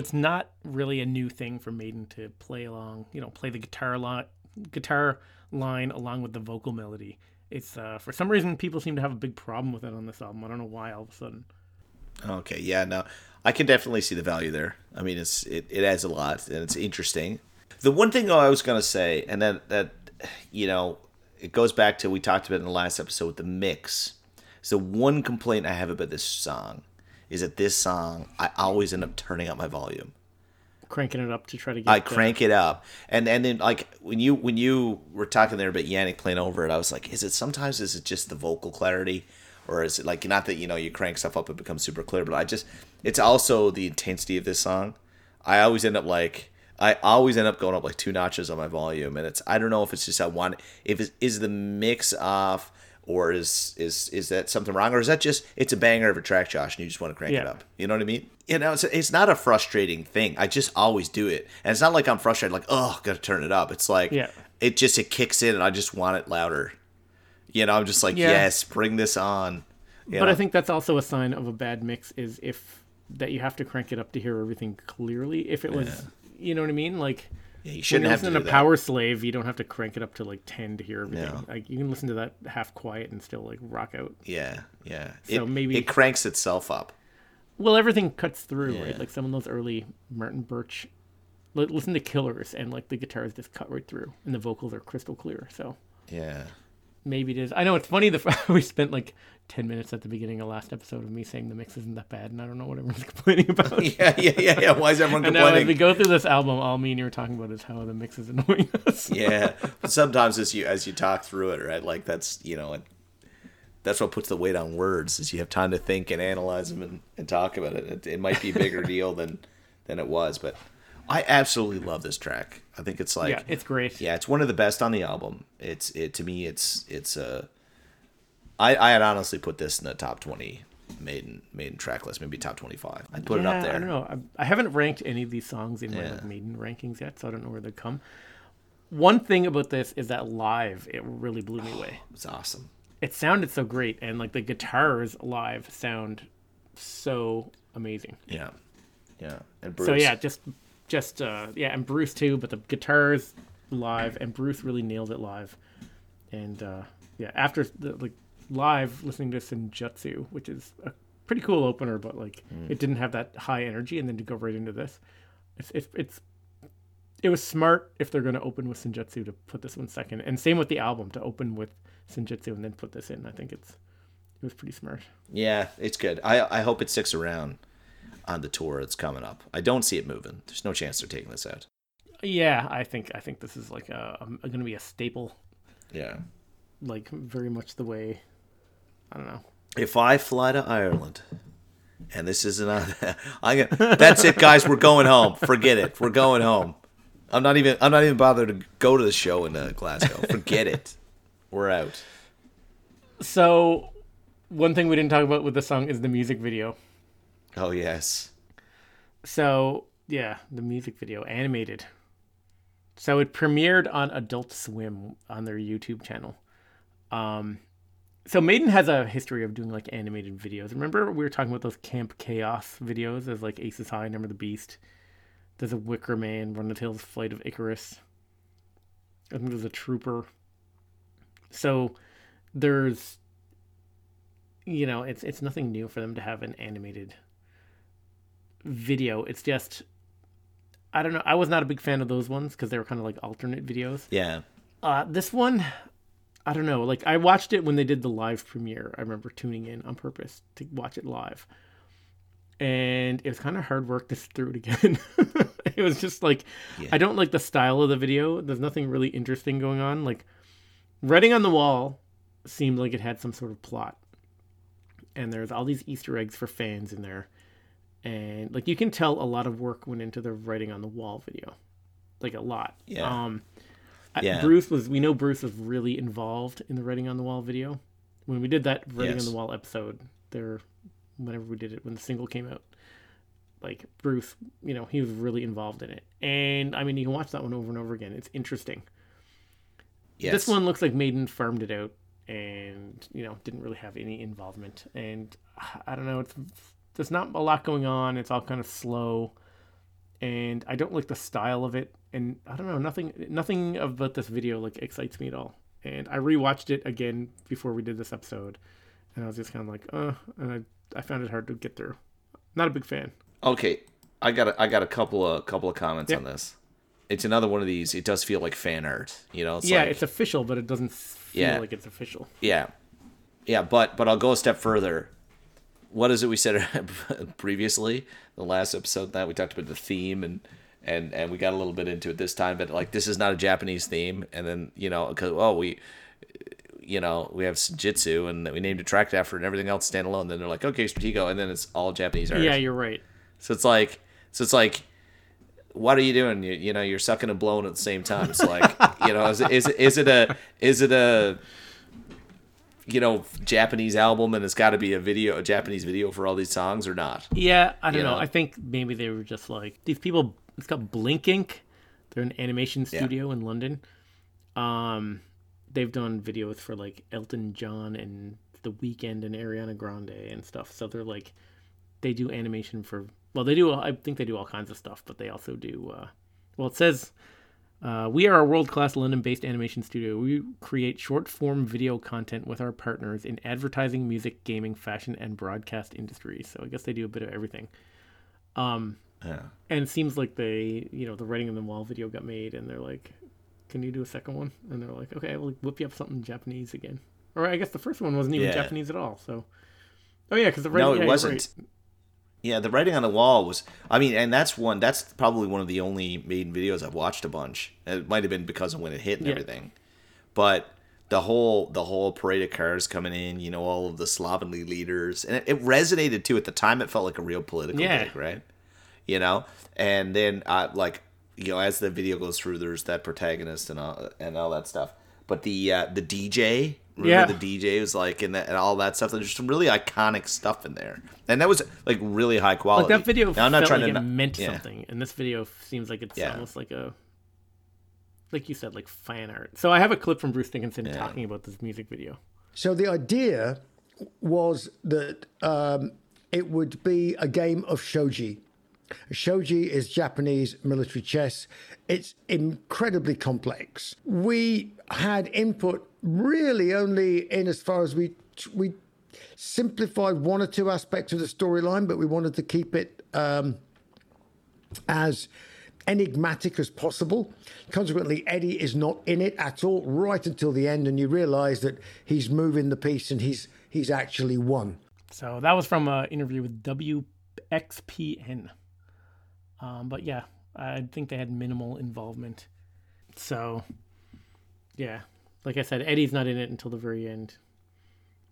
it's not really a new thing for Maiden to play along, you know, play the guitar line, guitar line along with the vocal melody. It's uh, for some reason people seem to have a big problem with it on this album. I don't know why all of a sudden. Okay. Yeah. No, I can definitely see the value there. I mean, it's it, it adds a lot and it's interesting. The one thing I was gonna say, and that that you know, it goes back to we talked about in the last episode with the mix. So one complaint I have about this song is that this song I always end up turning up my volume. Cranking it up to try to get. I crank it up, and and then like when you when you were talking there about Janick playing over it, I was like, is it sometimes is it just the vocal clarity, or is it like not that you know you crank stuff up it becomes super clear, but I just it's also the intensity of this song. I always end up like I always end up going up like two notches on my volume, and it's I don't know if it's just I want if it's, is the mix off or is is is that something wrong or is that just it's a banger of a track, Josh, and you just want to crank it up. You know what I mean? You know, it's, it's not a frustrating thing. I just always do it, and it's not like I'm frustrated, like oh, gotta turn it up. It's like Yeah. it just it kicks in, and I just want it louder. You know, I'm just like Yeah. yes, bring this on. You But know? I think that's also a sign of a bad mix is if that you have to crank it up to hear everything clearly. If it was, you know what I mean, like. Yeah, you shouldn't have to listen do to. Powerslave, you don't have to crank it up to like ten to hear everything. No. Like you can listen to that half quiet and still like rock out. Yeah, yeah. So it, maybe- it cranks itself up. Well, everything cuts through, Yeah. right? Like some of those early Martin Birch. Listen to Killers, and like the guitars just cut right through, and the vocals are crystal clear. So Yeah. Maybe it is. I know it's funny. The we spent like ten minutes at the beginning of last episode of me saying the mix isn't that bad, and I don't know what everyone's complaining about. Yeah, yeah, yeah, yeah. Why is everyone complaining? And now as we go through this album, all me and you are talking about is how the mix is annoying us. yeah, sometimes as you as you talk through it, right? Like that's you know, and that's what puts the weight on words is you have time to think and analyze them and, and talk about it. it. It might be a bigger deal than than it was, but I absolutely love this track. I think it's like yeah, it's great. yeah, it's one of the best on the album. It's it to me. It's it's uh, I I had honestly put this in the top twenty maiden maiden track list, maybe top twenty five. I'd put it up there. I don't know. I, I haven't ranked any of these songs in my Yeah. like, maiden rankings yet, so I don't know where they come. One thing about this is that live, it really blew me away. It's awesome. It sounded so great, and like the guitars live sound so amazing. Yeah, yeah. And Bruce, So yeah, just just uh yeah, and Bruce too, but the guitars live and Bruce really nailed it live. And uh yeah, after the like live listening to Senjutsu, which is a pretty cool opener, but like Mm. it didn't have that high energy and then to go right into this. It's it's, it's it was smart if they're going to open with Senjutsu to put this one second. And same with the album to open with Senjutsu and then put this in. I think it's it was pretty smart. Yeah, it's good. I I hope it sticks around on the tour that's coming up. I don't see it moving. There's no chance they're taking this out. Yeah, I think I think this is like a, a going to be a staple Yeah. like very much the way I don't know. If I fly to Ireland, and this isn't on, I get that's it, guys. We're going home. Forget it. We're going home. I'm not even. I'm not even bothered to go to the show in uh, Glasgow. Forget it. We're out. So, one thing we didn't talk about with the song is the music video. Oh yes. So, yeah, the music video animated. So it premiered on Adult Swim on their YouTube channel. Um, so Maiden has a history of doing like animated videos. Remember we were talking about those Camp Chaos videos as like Aces High, Number the Beast. There's a Wicker Man, Run the Tales, Flight of Icarus. I think there's a Trooper. So there's, you know, it's it's nothing new for them to have an animated video. It's just, I don't know. I was not a big fan of those ones because they were kind of like alternate videos. Yeah. Uh, this one, I don't know. Like I watched it when they did the live premiere. I remember tuning in on purpose to watch it live, and it was kind of hard work to sit through it again. it was just like I don't like the style of the video. There's nothing really interesting going on. Like writing on the wall seemed like it had some sort of plot, and there's all these Easter eggs for fans in there, and like you can tell a lot of work went into the writing on the wall video, like a lot. Yeah. Um, Yeah. Bruce was. We know Bruce was really involved in the writing on the wall video. When we did that writing Yes. on the wall episode, there, whenever we did it when the single came out, like Bruce, you know, he was really involved in it. And I mean, you can watch that one over and over again. It's interesting. Yes. This one looks like Maiden farmed it out and, you know, didn't really have any involvement. And I don't know, it's there's not a lot going on. It's all kind of slow. And I don't like the style of it. And I don't know, nothing nothing about this video like excites me at all. And I rewatched it again before we did this episode. And I was just kind of like, uh, and I, I found it hard to get through. Not a big fan. Okay, I got a, I got a couple of couple of comments Yeah. on this. It's another one of these. It does feel like fan art, you know. It's yeah, like, it's official, but it doesn't feel Yeah. like it's official. yeah, yeah. But but I'll go a step further. What is it we said previously? The last episode that we talked about the theme and and and we got a little bit into it this time. But like this is not a Japanese theme, and then you know because oh we. You know, we have Jitsu and we named a track after and everything else standalone. Then they're like, okay, Stratego, and then it's all Japanese art. Yeah, you're right. So it's like, so it's like, what are you doing? You, you know, you're sucking and blowing at the same time. It's like, you know, is is it, is it a, is it a, you know, Japanese album and it's got to be a video, a Japanese video for all these songs or not? Yeah, I don't You know. know? I think maybe they were just like these people. It's called Blink Inc. They're an animation studio in London. Um, they've done videos for like Elton John and The Weeknd and Ariana Grande and stuff. So they're like, they do animation for. Well, they do. I think they do all kinds of stuff, but they also do. Uh, well, it says. Uh, we are a world class London based animation studio. We create short form video content with our partners in advertising, music, gaming, fashion, and broadcast industries. So I guess they do a bit of everything. Um, Yeah. and it seems like they, you know, the writing on the wall video got made, and they're like, "Can you do a second one?" And they're like, "Okay, we'll whip you up something Japanese again." Or I guess the first one wasn't even Yeah. Japanese at all. So, oh yeah, because the Writing No, it yeah, wasn't. right. Yeah, the writing on the wall was. I mean, and that's one. That's probably one of the only maiden videos I've watched a bunch. It might have been because of when it hit and Yeah. everything, but the whole the whole parade of cars coming in, you know, all of the slovenly leaders, and it, it resonated too. At the time, it felt like a real political Yeah. gig, right? You know, and then uh, like you know, as the video goes through, there's that protagonist and all and all that stuff. But the uh, the DJ, remember Yeah. the DJ was like and, that, and all that stuff. There's some really iconic stuff in there, and that was like really high quality. Like that video Now, felt like it not- meant yeah. something, and this video seems like it's Yeah. almost like a, like you said, like fan art. So I have a clip from Bruce Dickinson talking about this music video. So the idea was that um, it would be a game of shogi. Shogi is Japanese military chess. It's incredibly complex. We had input really only in as far as we we simplified one or two aspects of the storyline, but we wanted to keep it um, as enigmatic as possible. Consequently, Eddie is not in it at all right until the end, and you realise that he's moving the piece and he's he's actually won. So that was from an interview with WXPN. Um, but yeah, I think they had minimal involvement. So, yeah, like I said, Eddie's not in it until the very end.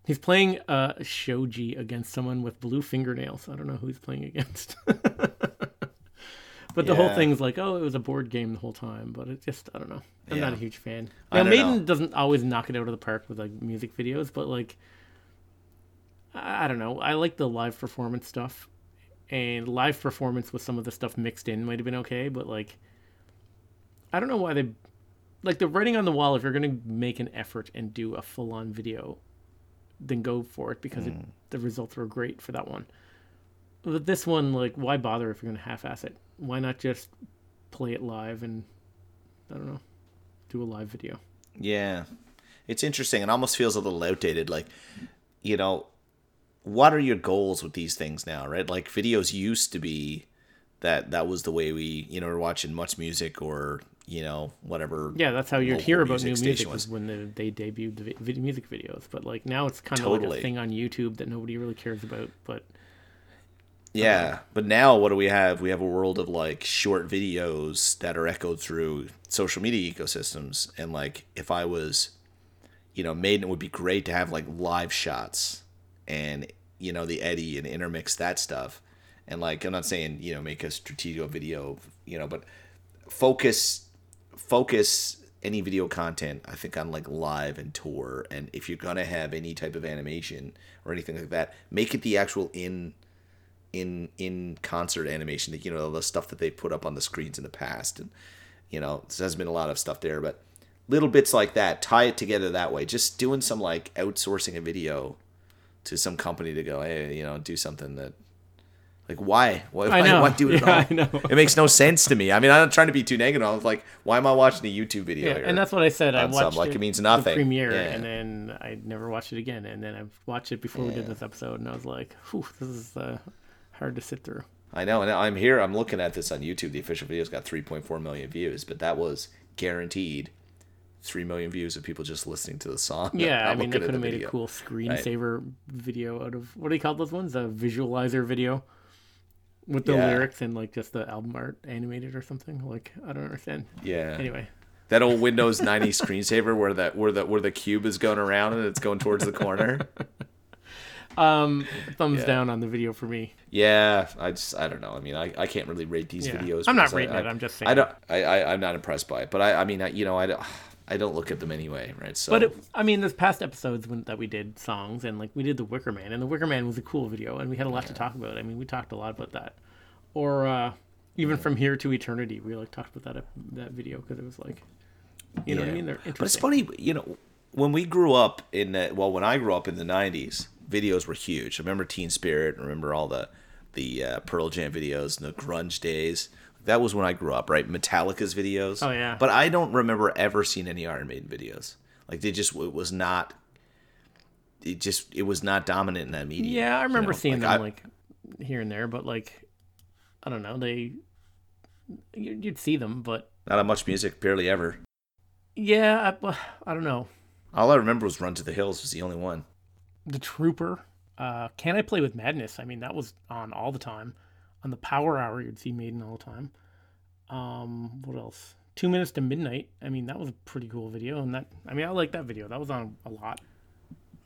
He's playing uh, shogi against someone with blue fingernails. I don't know who he's playing against. but the whole thing's like, oh, it was a board game the whole time. But it just, I don't know. I'm not a huge fan. Now, Maiden know. doesn't always knock it out of the park with like music videos, but like, I I don't know. I like the live performance stuff, and live performance with some of the stuff mixed in might have been okay, but like, I don't know why they, like the writing on the wall. If you're gonna make an effort and do a full on video, then go for it because it, hmm. the results were great for that one. But this one, like, why bother if you're gonna half-ass it? Why not just play it live and I don't know, do a live video? Yeah. It's interesting. It almost feels a little outdated. Like, you know, what are your goals with these things now, right? Like videos used to be that that was the way we, you know, were watching MuchMusic or, you know, whatever. Yeah, that's how you'd hear about new music was was. when the, they debuted the vi- music videos. But like now, it's kind of like a thing on YouTube that nobody really cares about. But Yeah, but now what do we have? We have a world of like short videos that are echoed through social media ecosystems. And like, if I was, you know, Maiden, it would be great to have like live shots and, you know, the Eddie and intermix that stuff. And like, I'm not saying, you know, make a strategic video, you know, but focus, focus any video content, I think, on like live and tour. And if you're to have any type of animation or anything like that, make it the actual in in in concert animation that you know the stuff that they put up on the screens in the past and you know there has been a lot of stuff there but little bits like that tie it together that way just doing some like outsourcing a video to some company to go hey you know do something that like why why, I why, know. why do it Yeah, I know. it makes no sense to me i mean i'm not trying to be too negative i was like why am i watching a youtube video yeah, here and that's what I said. I watched like, it, it means the nothing. premiere, Yeah. and then I never watched it again. And then I watched it before we did this episode, and I was like, "Whew, this is uh, hard to sit through." I know, and I'm here. I'm looking at this on YouTube. The official video's got 3.4 million views, but that was guaranteed three million views of people just listening to the song. Yeah, I mean, they could have made a cool screensaver video out of what do you call those ones? A visualizer video with the Yeah. lyrics and like just the album art animated or something. Like I don't understand. Yeah. Anyway, that old Windows 90 screensaver where that where the where the cube is going around and it's going towards the corner. um, thumbs Yeah. down on the video for me. Yeah, I just I don't know. I mean, I, I can't really rate these Yeah. videos. I'm not rating I, it, I'm just saying. I don't. I, I I'm not impressed by it, but I I mean I, you know I don't I don't look at them anyway, right? So But it, I mean, there's past episodes when, that we did songs, and like we did the Wicker Man, and the Wicker Man was a cool video, and we had a lot to talk about. I mean, we talked a lot about that, or uh, even from here to eternity, we like talked about that that video because it was like, you know what I mean? They're But it's funny, you know, when we grew up in the well, when I grew up in the '90s, videos were huge. I remember Teen Spirit. I remember all the the uh, Pearl Jam videos and the grunge days. That was when I grew up, right? Metallica's videos. Oh, yeah. But I don't remember ever seeing any Iron Maiden videos. Like they just it was not. It just it was not dominant in that medium. Yeah, I you remember know? seeing them I- like here and there, but like, I don't know, they you- you'd see them, but not that much music, barely ever. yeah, I, I don't know. All I remember was Run to the Hills was the only one. The Trooper, uh, Can I Play with Madness? I mean, that was on all the time. On the Power Hour, you'd see Maiden all the time. Um, what else? Two Minutes to Midnight. I mean, that was a pretty cool video, and that I mean, I like that video. That was on a lot.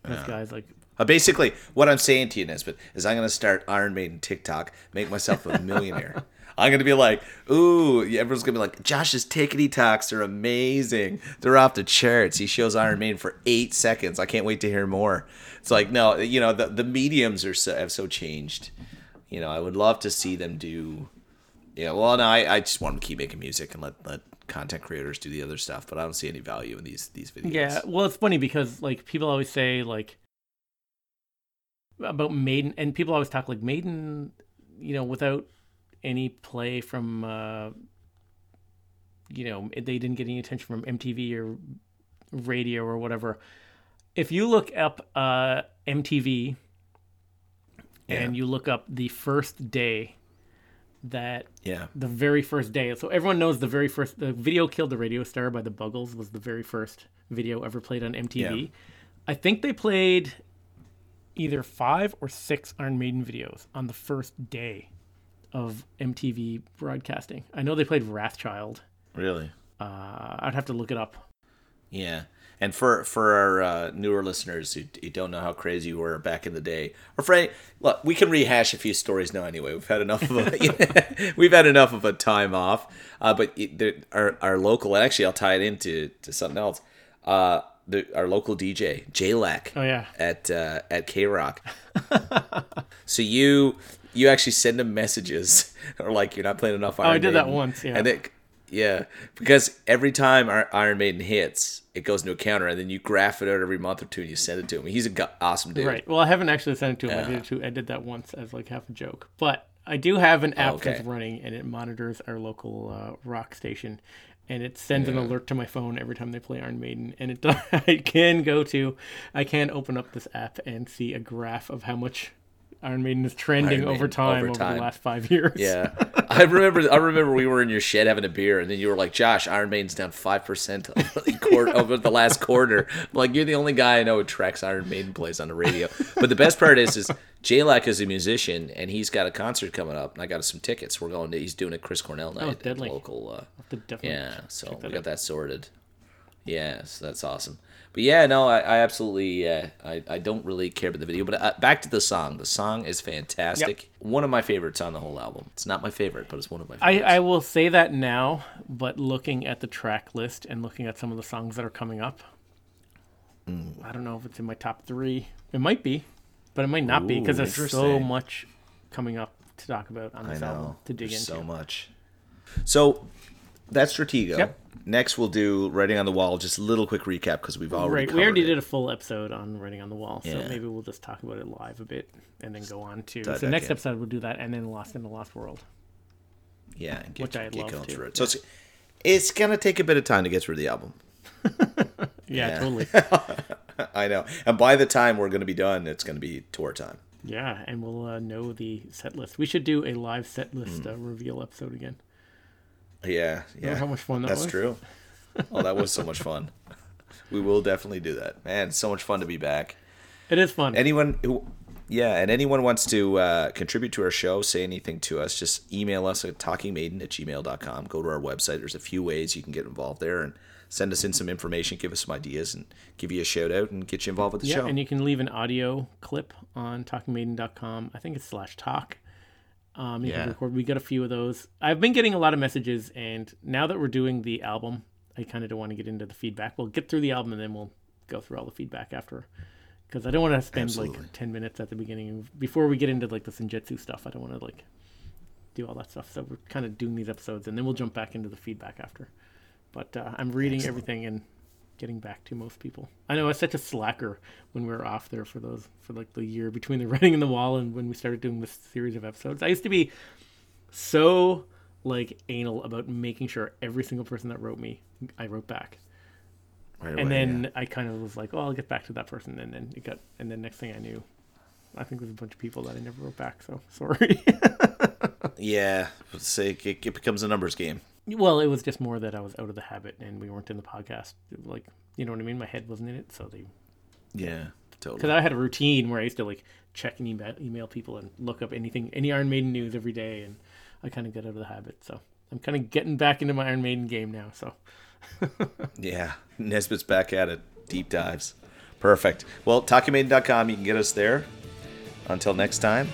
This guy's like, Uh, basically, what I'm saying to you, Nesbitt, is I'm going to start Iron Maiden TikTok, make myself a millionaire. I'm going to be like, ooh, everyone's going to be like, Josh's tickety talks are amazing. They're off the charts. He shows Iron Maiden for eight seconds. I can't wait to hear more. It's like, no, you know, the, the mediums are so, have so changed. You know, I would love to see them do. Yeah, well, no, I, I just want to keep making music and let, let content creators do the other stuff, but I don't see any value in these these videos. yeah. Well, it's funny because like people always say like about Maiden, and people always talk like Maiden, you know, without any play from, uh, you know, they didn't get any attention from MTV or radio or whatever. If you look up uh, MTV and you look up the first day that Yeah. the very first day. So everyone knows the very first the video killed the radio star by the Buggles was the very first video ever played on MTV. Yeah. I think they played either 5 or 6 Iron Maiden videos on the first day of MTV broadcasting. I know they played Wrathchild. Really? Uh, I'd have to look it up. Yeah. And for for our uh, newer listeners who, who don't know how crazy you were back in the day, or for any, look, we can rehash a few stories now. Anyway, we've had enough of a we've had enough of a time off. Uh, but it, the, our our local, and actually, I'll tie it into to something else. Uh, the, our local DJ J-Lac. Oh, yeah. At uh, at K Rock. so you you actually send him messages, or like you're not playing enough. Iron Oh, I did that once, yeah. And it, yeah, because every time Iron Maiden hits, it goes into a counter, and then you graph it out every month or two, and you send it to him. He's a go- awesome dude. Right. Well, I haven't actually sent it to him. I did it to, I did that once as like half a joke. But I do have an app okay. that's running and it monitors our local uh, rock station, and it sends an alert to my phone every time they play Iron Maiden. And it I can go to, I can open up this app and see a graph of how much Iron Maiden is trending over time over over, time. the last five years. Yeah, I remember. I remember we were in your shed having a beer, and then you were like, "Josh, Iron Maiden's down five percent over the last quarter." I'm like you're the only guy I know who tracks Iron Maiden plays on the radio. But the best part is, is J-Lac is a musician, and he's got a concert coming up, and I got some tickets. We're going to. He's doing a Chris Cornell night at deadly. local. Uh, yeah, so we got out. that sorted. Yeah, so that's awesome. But yeah, no, I, I absolutely, uh, I, I don't really care about the video. But uh, back to the song. The song is fantastic. One of my favorites on the whole album. It's not my favorite, but it's one of my I, favorites. I will say that now, but looking at the track list and looking at some of the songs that are coming up, Hmm. I don't know if it's in my top three. It might be, but it might not be because there's so much coming up to talk about on I this album to dig There's into. so much. So that's Stratego. Yep. Next, we'll do Writing on the Wall. Just a little quick recap because we've already Right, we already it. did a full episode on writing on the wall, so Yeah. maybe we'll just talk about it live a bit and then go on to. Dive so next in. episode we'll do that, and then Lost in the Lost World. Yeah, get, which I'd love going through it. So it's, it's gonna take a bit of time to get through the album. Yeah, Yeah. totally. I know, and by the time we're gonna be done, it's gonna be tour time. yeah, and we'll uh, know the set list. We should do a live set list uh, reveal episode again. Yeah, yeah. how much fun that That's was? true. Oh, that was so much fun. We will definitely do that. Man, so much fun to be back. It is fun. Anyone who, yeah, and anyone wants to uh, contribute to our show, say anything to us, just email us at talkingmaiden at gmail.com. Go to our website. There's a few ways you can get involved there and send us in some information, give us some ideas, and give you a shout out and get you involved with the Yeah, show. and you can leave an audio clip on talkingmaiden.com. I think it's slash talk. Um, you Yeah. can record. We got a few of those. I've been getting a lot of messages, and now that we're doing the album, I kind of don't want to get into the feedback. We'll get through the album, and then we'll go through all the feedback after. Because I don't want to spend Absolutely. like ten minutes at the beginning before we get into like the Senjutsu stuff. I don't want to like do all that stuff. So we're kind of doing these episodes, and then we'll jump back into the feedback after. But uh, I'm reading everything and getting back to most people. I know I was such a slacker when we were off there for those for like the year between the writing in the wall and when we started doing this series of episodes. I used to be so like anal about making sure every single person that wrote me, I wrote back. Right And away, then yeah. I kind of was like, "Oh, I'll get back to that person," and then it got, and then next thing I knew, I think there's a bunch of people that I never wrote back. So sorry. yeah, say it, it becomes a numbers game. Well, it was just more that I was out of the habit, and we weren't in the podcast. Like, you know what I mean? My head wasn't in it, so they Yeah, totally. because. I had a routine where I used to like check and email, email people and look up anything, any Iron Maiden news every day, and I kind of got out of the habit. So I'm kind of getting back into my Iron Maiden game now. So Yeah, Nesbitt's back at it. Deep dives. Perfect. Well, talkingmaiden.com, you can get us there. Until next time,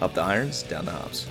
up the irons, down the hops.